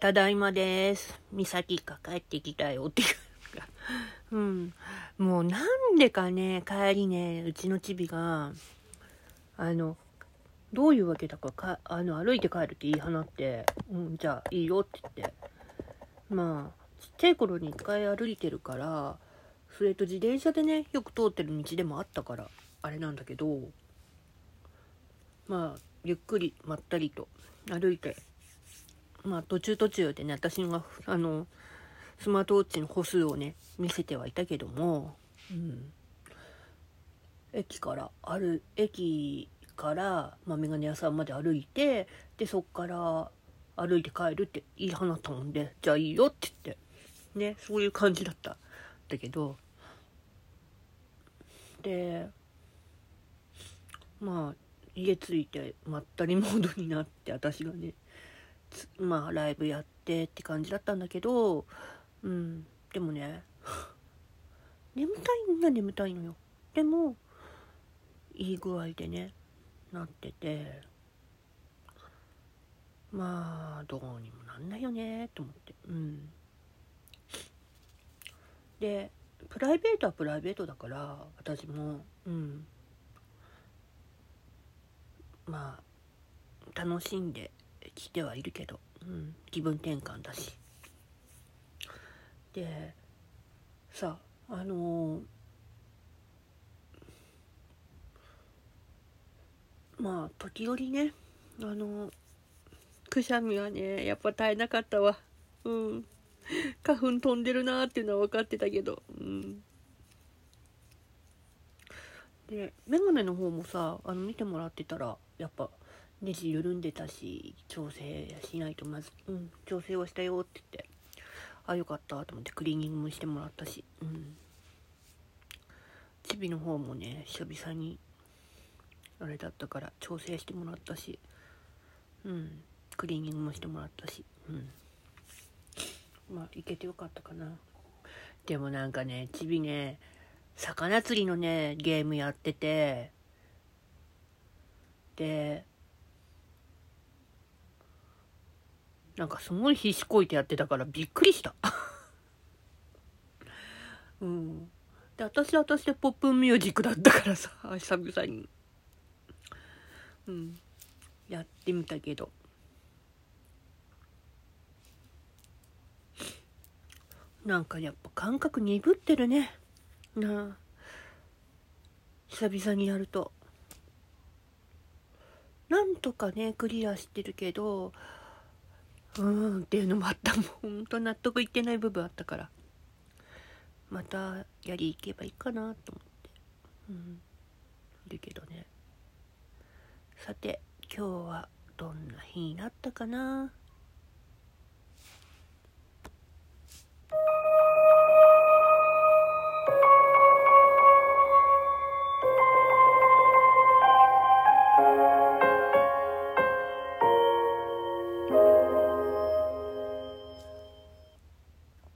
ただいまです。美咲が帰ってきたよっていうか。うん。もうなんでかね、帰りね、うちのチビが、あの、どういうわけだかか、あの、歩いて帰るって言い放って、うん、じゃあいいよって言って。まあ、ちっちゃい頃に一回歩いてるから、それと自転車でね、よく通ってる道でもあったから、あれなんだけど、まあ、ゆっくりまったりと歩いてまあ途中途中でね私があのスマートウォッチの歩数をね見せてはいたけども、うん、駅からある駅から、まあ、メガネ屋さんまで歩いてでそっから歩いて帰るって言い放ったもんでじゃあいいよって言ってねそういう感じだった。だけどでまあ家着いてまったりモードになって私がねまあライブやってって感じだったんだけどうんでもね 眠たいんが眠たいのよ。でもいい具合でねなっててまあどうにもなんないよねと思って。うん。でプライベートはプライベートだから私もうん。まあ楽しんできてはいるけど、うん、気分転換だし。でさあのーまあ時折ねあのーくしゃみはねやっぱ絶えなかったわ。うん。花粉飛んでるなーっていうのは分かってたけどうん。でメガネの方もさあの見てもらってたらやっぱネジ緩んでたし調整しないとまずうん調整をしたよって言ってあよかったと思ってクリーニングもしてもらったしうん。チビの方もね久々にあれだったから調整してもらったしうん。クリーニングもしてもらったしうん。まあ行けてよかったかな。でもなんかねチビね魚釣りのねゲームやっててでなんかすごい必死こいてやってたからびっくりした。うん。で私は私でポップミュージックだったからさ 久々に。うん。やってみたけど。なんかやっぱ感覚鈍ってるね。なあ。久々にやると。なんとかねクリアしてるけどうんっていうのもあった。もうほんと納得いってない部分あったから。またやりいけばいいかなと思って。うん。いるけどね。さて今日はどんな日になったかな？